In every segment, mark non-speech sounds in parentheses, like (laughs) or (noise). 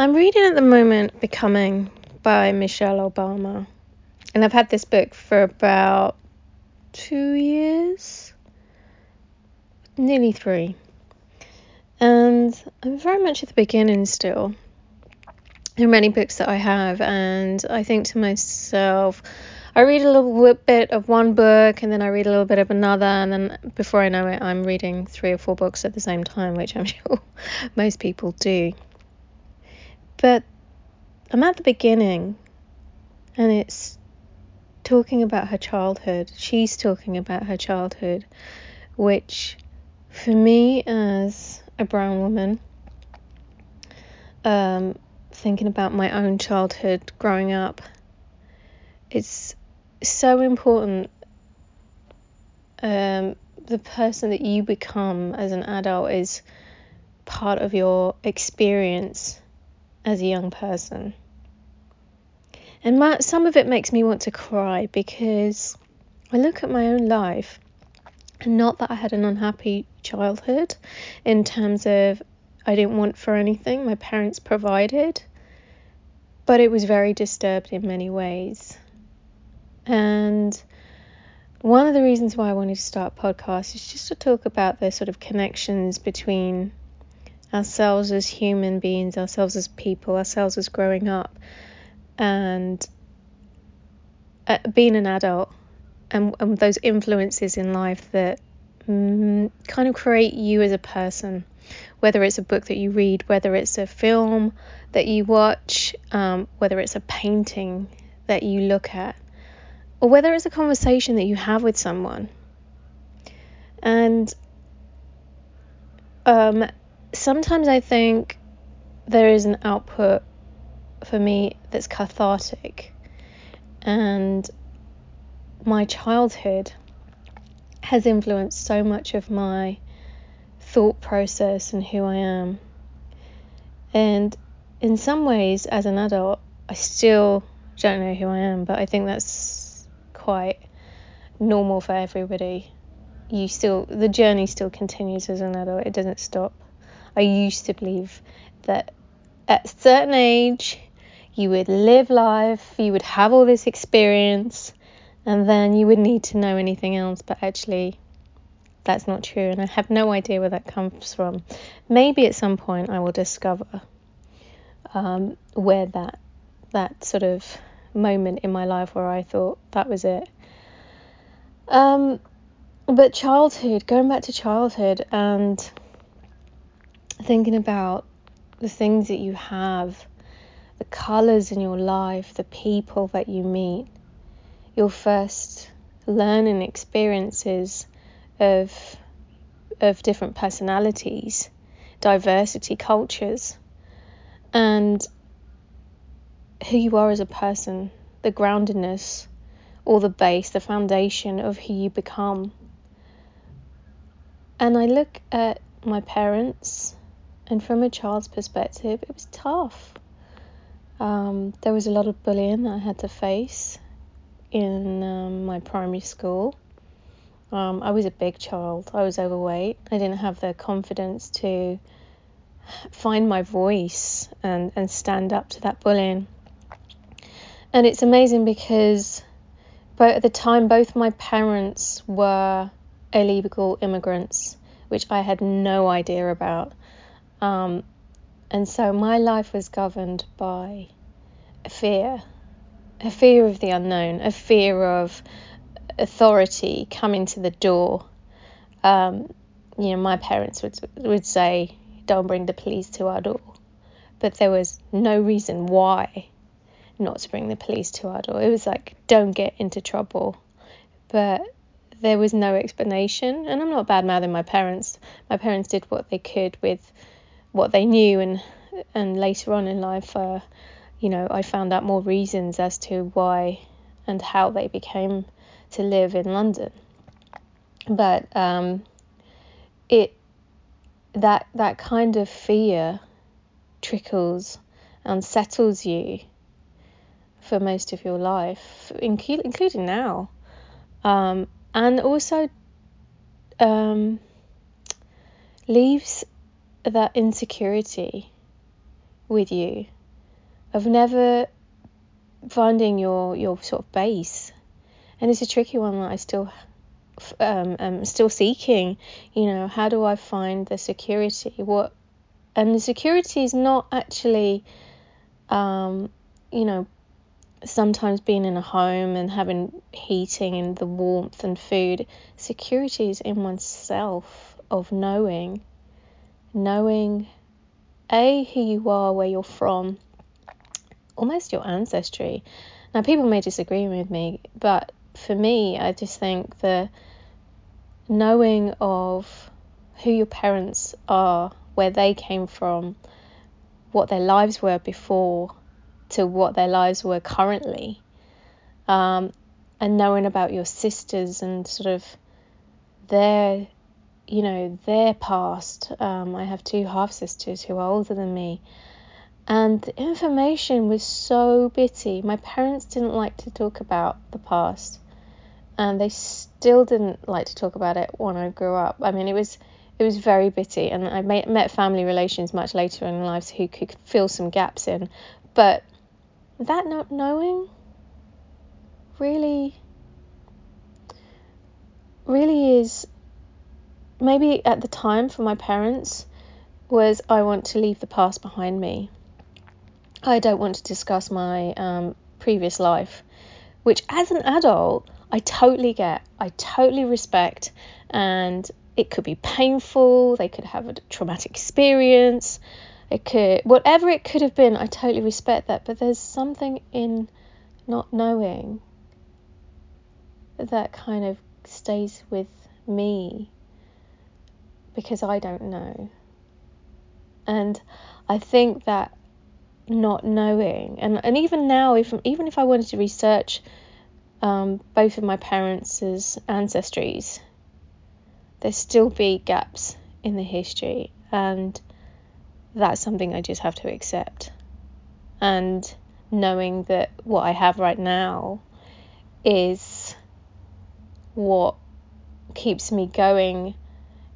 I'm reading at the moment Becoming by Michelle Obama. And I've had this book for about two years, nearly three. And I'm very much at the beginning still. There are many books that I have, and I think to myself, I read a little bit of one book and then I read a little bit of another, and then before I know it, I'm reading three or four books at the same time, which I'm (laughs) sure most people do. But I'm at the beginning, and it's talking about her childhood. She's talking about her childhood, which for me as a brown woman, um, thinking about my own childhood growing up, it's so important. Um, the person that you become as an adult is part of your experience as a young person. And my, some of it makes me want to cry because I look at my own life, and not that I had an unhappy childhood in terms of I didn't want for anything, my parents provided, but it was very disturbed in many ways. And one of the reasons why I wanted to start podcast is just to talk about the sort of connections between ourselves as human beings, ourselves as people, ourselves as growing up, and uh, being an adult, and, and, those influences in life that mm, kind of create you as a person. Whether it's a book that you read, whether it's a film that you watch, um, whether it's a painting that you look at, or whether it's a conversation that you have with someone. And um, sometimes I think there is an output for me that's cathartic. And my childhood has influenced so much of my thought process and who I am. And in some ways, as an adult, I still don't know who I am, but I think that's quite normal for everybody. You still, the journey still continues as an adult, it doesn't stop. I used to believe that at a certain age, you would live life, you would have all this experience, and then you wouldn't need to know anything else. But actually, that's not true, and I have no idea where that comes from. Maybe at some point I will discover um, where that that sort of moment in my life where I thought that was it. Um, but childhood, going back to childhood and thinking about the things that you have, the colors in your life, the people that you meet, your first learning experiences of of different personalities, diversity, cultures, and who you are as a person, the groundedness or the base, the foundation of who you become. And I look at my parents and from a child's perspective, it was tough. Um, there was a lot of bullying that I had to face in um, my primary school. Um, I was a big child, I was overweight, I didn't have the confidence to find my voice and, and stand up to that bullying. And it's amazing because but at the time both my parents were illegal immigrants, which I had no idea about. Um, and so my life was governed by a fear, a fear of the unknown, a fear of authority coming to the door. Um, you know, my parents would would say, "Don't bring the police to our door," but there was no reason why not to bring the police to our door. It was like, "Don't get into trouble," but there was no explanation. And I'm not bad mouthing my parents. My parents did what they could with what they knew and and later on in life uh, you know I found out more reasons as to why and how they became to live in London. But um, it that that kind of fear trickles and settles you for most of your life including now. Um, and also um, leaves that insecurity with you, of never finding your your sort of base. And it's a tricky one that I still um, am still seeking. You know, how do I find the security? What and the security is not actually, um, you know, sometimes being in a home and having heating and the warmth and food. Security is in oneself of knowing, knowing a who you are, where you're from, almost your ancestry. Now, people may disagree with me, but for me, I just think the knowing of who your parents are, where they came from, what their lives were before to what their lives were currently, um, and knowing about your sisters and sort of their, you know, their past. Um, I have two half sisters who are older than me, and the information was so bitty. My parents didn't like to talk about the past, and they still didn't like to talk about it when I grew up. I mean, it was it was very bitty, and I met family relations much later in life who could fill some gaps in, but that not knowing really really is maybe at the time for my parents was I want to leave the past behind me. I don't want to discuss my um, previous life, which as an adult, I totally get, I totally respect, and it could be painful, they could have a traumatic experience, it could, whatever it could have been, I totally respect that, but there's something in not knowing that kind of stays with me because I don't know. And I think that not knowing and, and even now if even if I wanted to research um, both of my parents' ancestries, there still be gaps in the history and that's something I just have to accept. And knowing that what I have right now is what keeps me going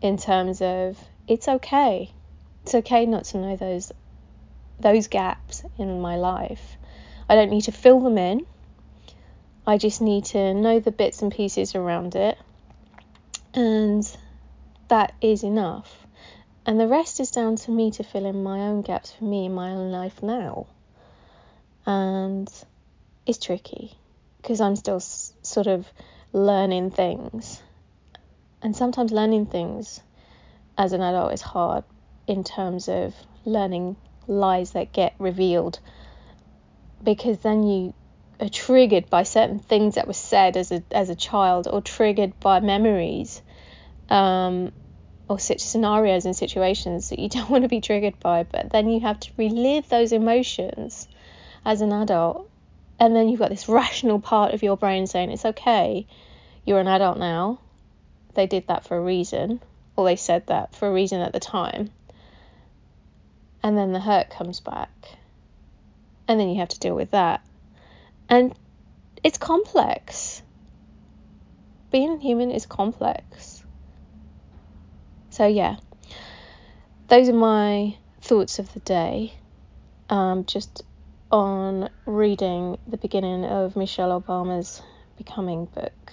in terms of it's okay. It's okay not to know those those gaps in my life. I don't need to fill them in. I just need to know the bits and pieces around it. And that is enough. And the rest is down to me to fill in my own gaps for me in my own life now. And it's tricky because I'm still s- sort of learning things. And sometimes learning things as an adult is hard in terms of learning lies that get revealed because then you are triggered by certain things that were said as a as a child or triggered by memories um, or such scenarios and situations that you (laughs) don't want to be triggered by. But then you have to relive those emotions as an adult. And then you've got this (laughs) rational part of your brain saying it's okay. You're an adult now they did that for a reason or they said that for a reason at the time. And then the hurt comes back. And then you have to deal with that. And it's complex. Being human is complex. So yeah. Those are my thoughts of the day. Um, just on reading the beginning of michelle obama's becoming book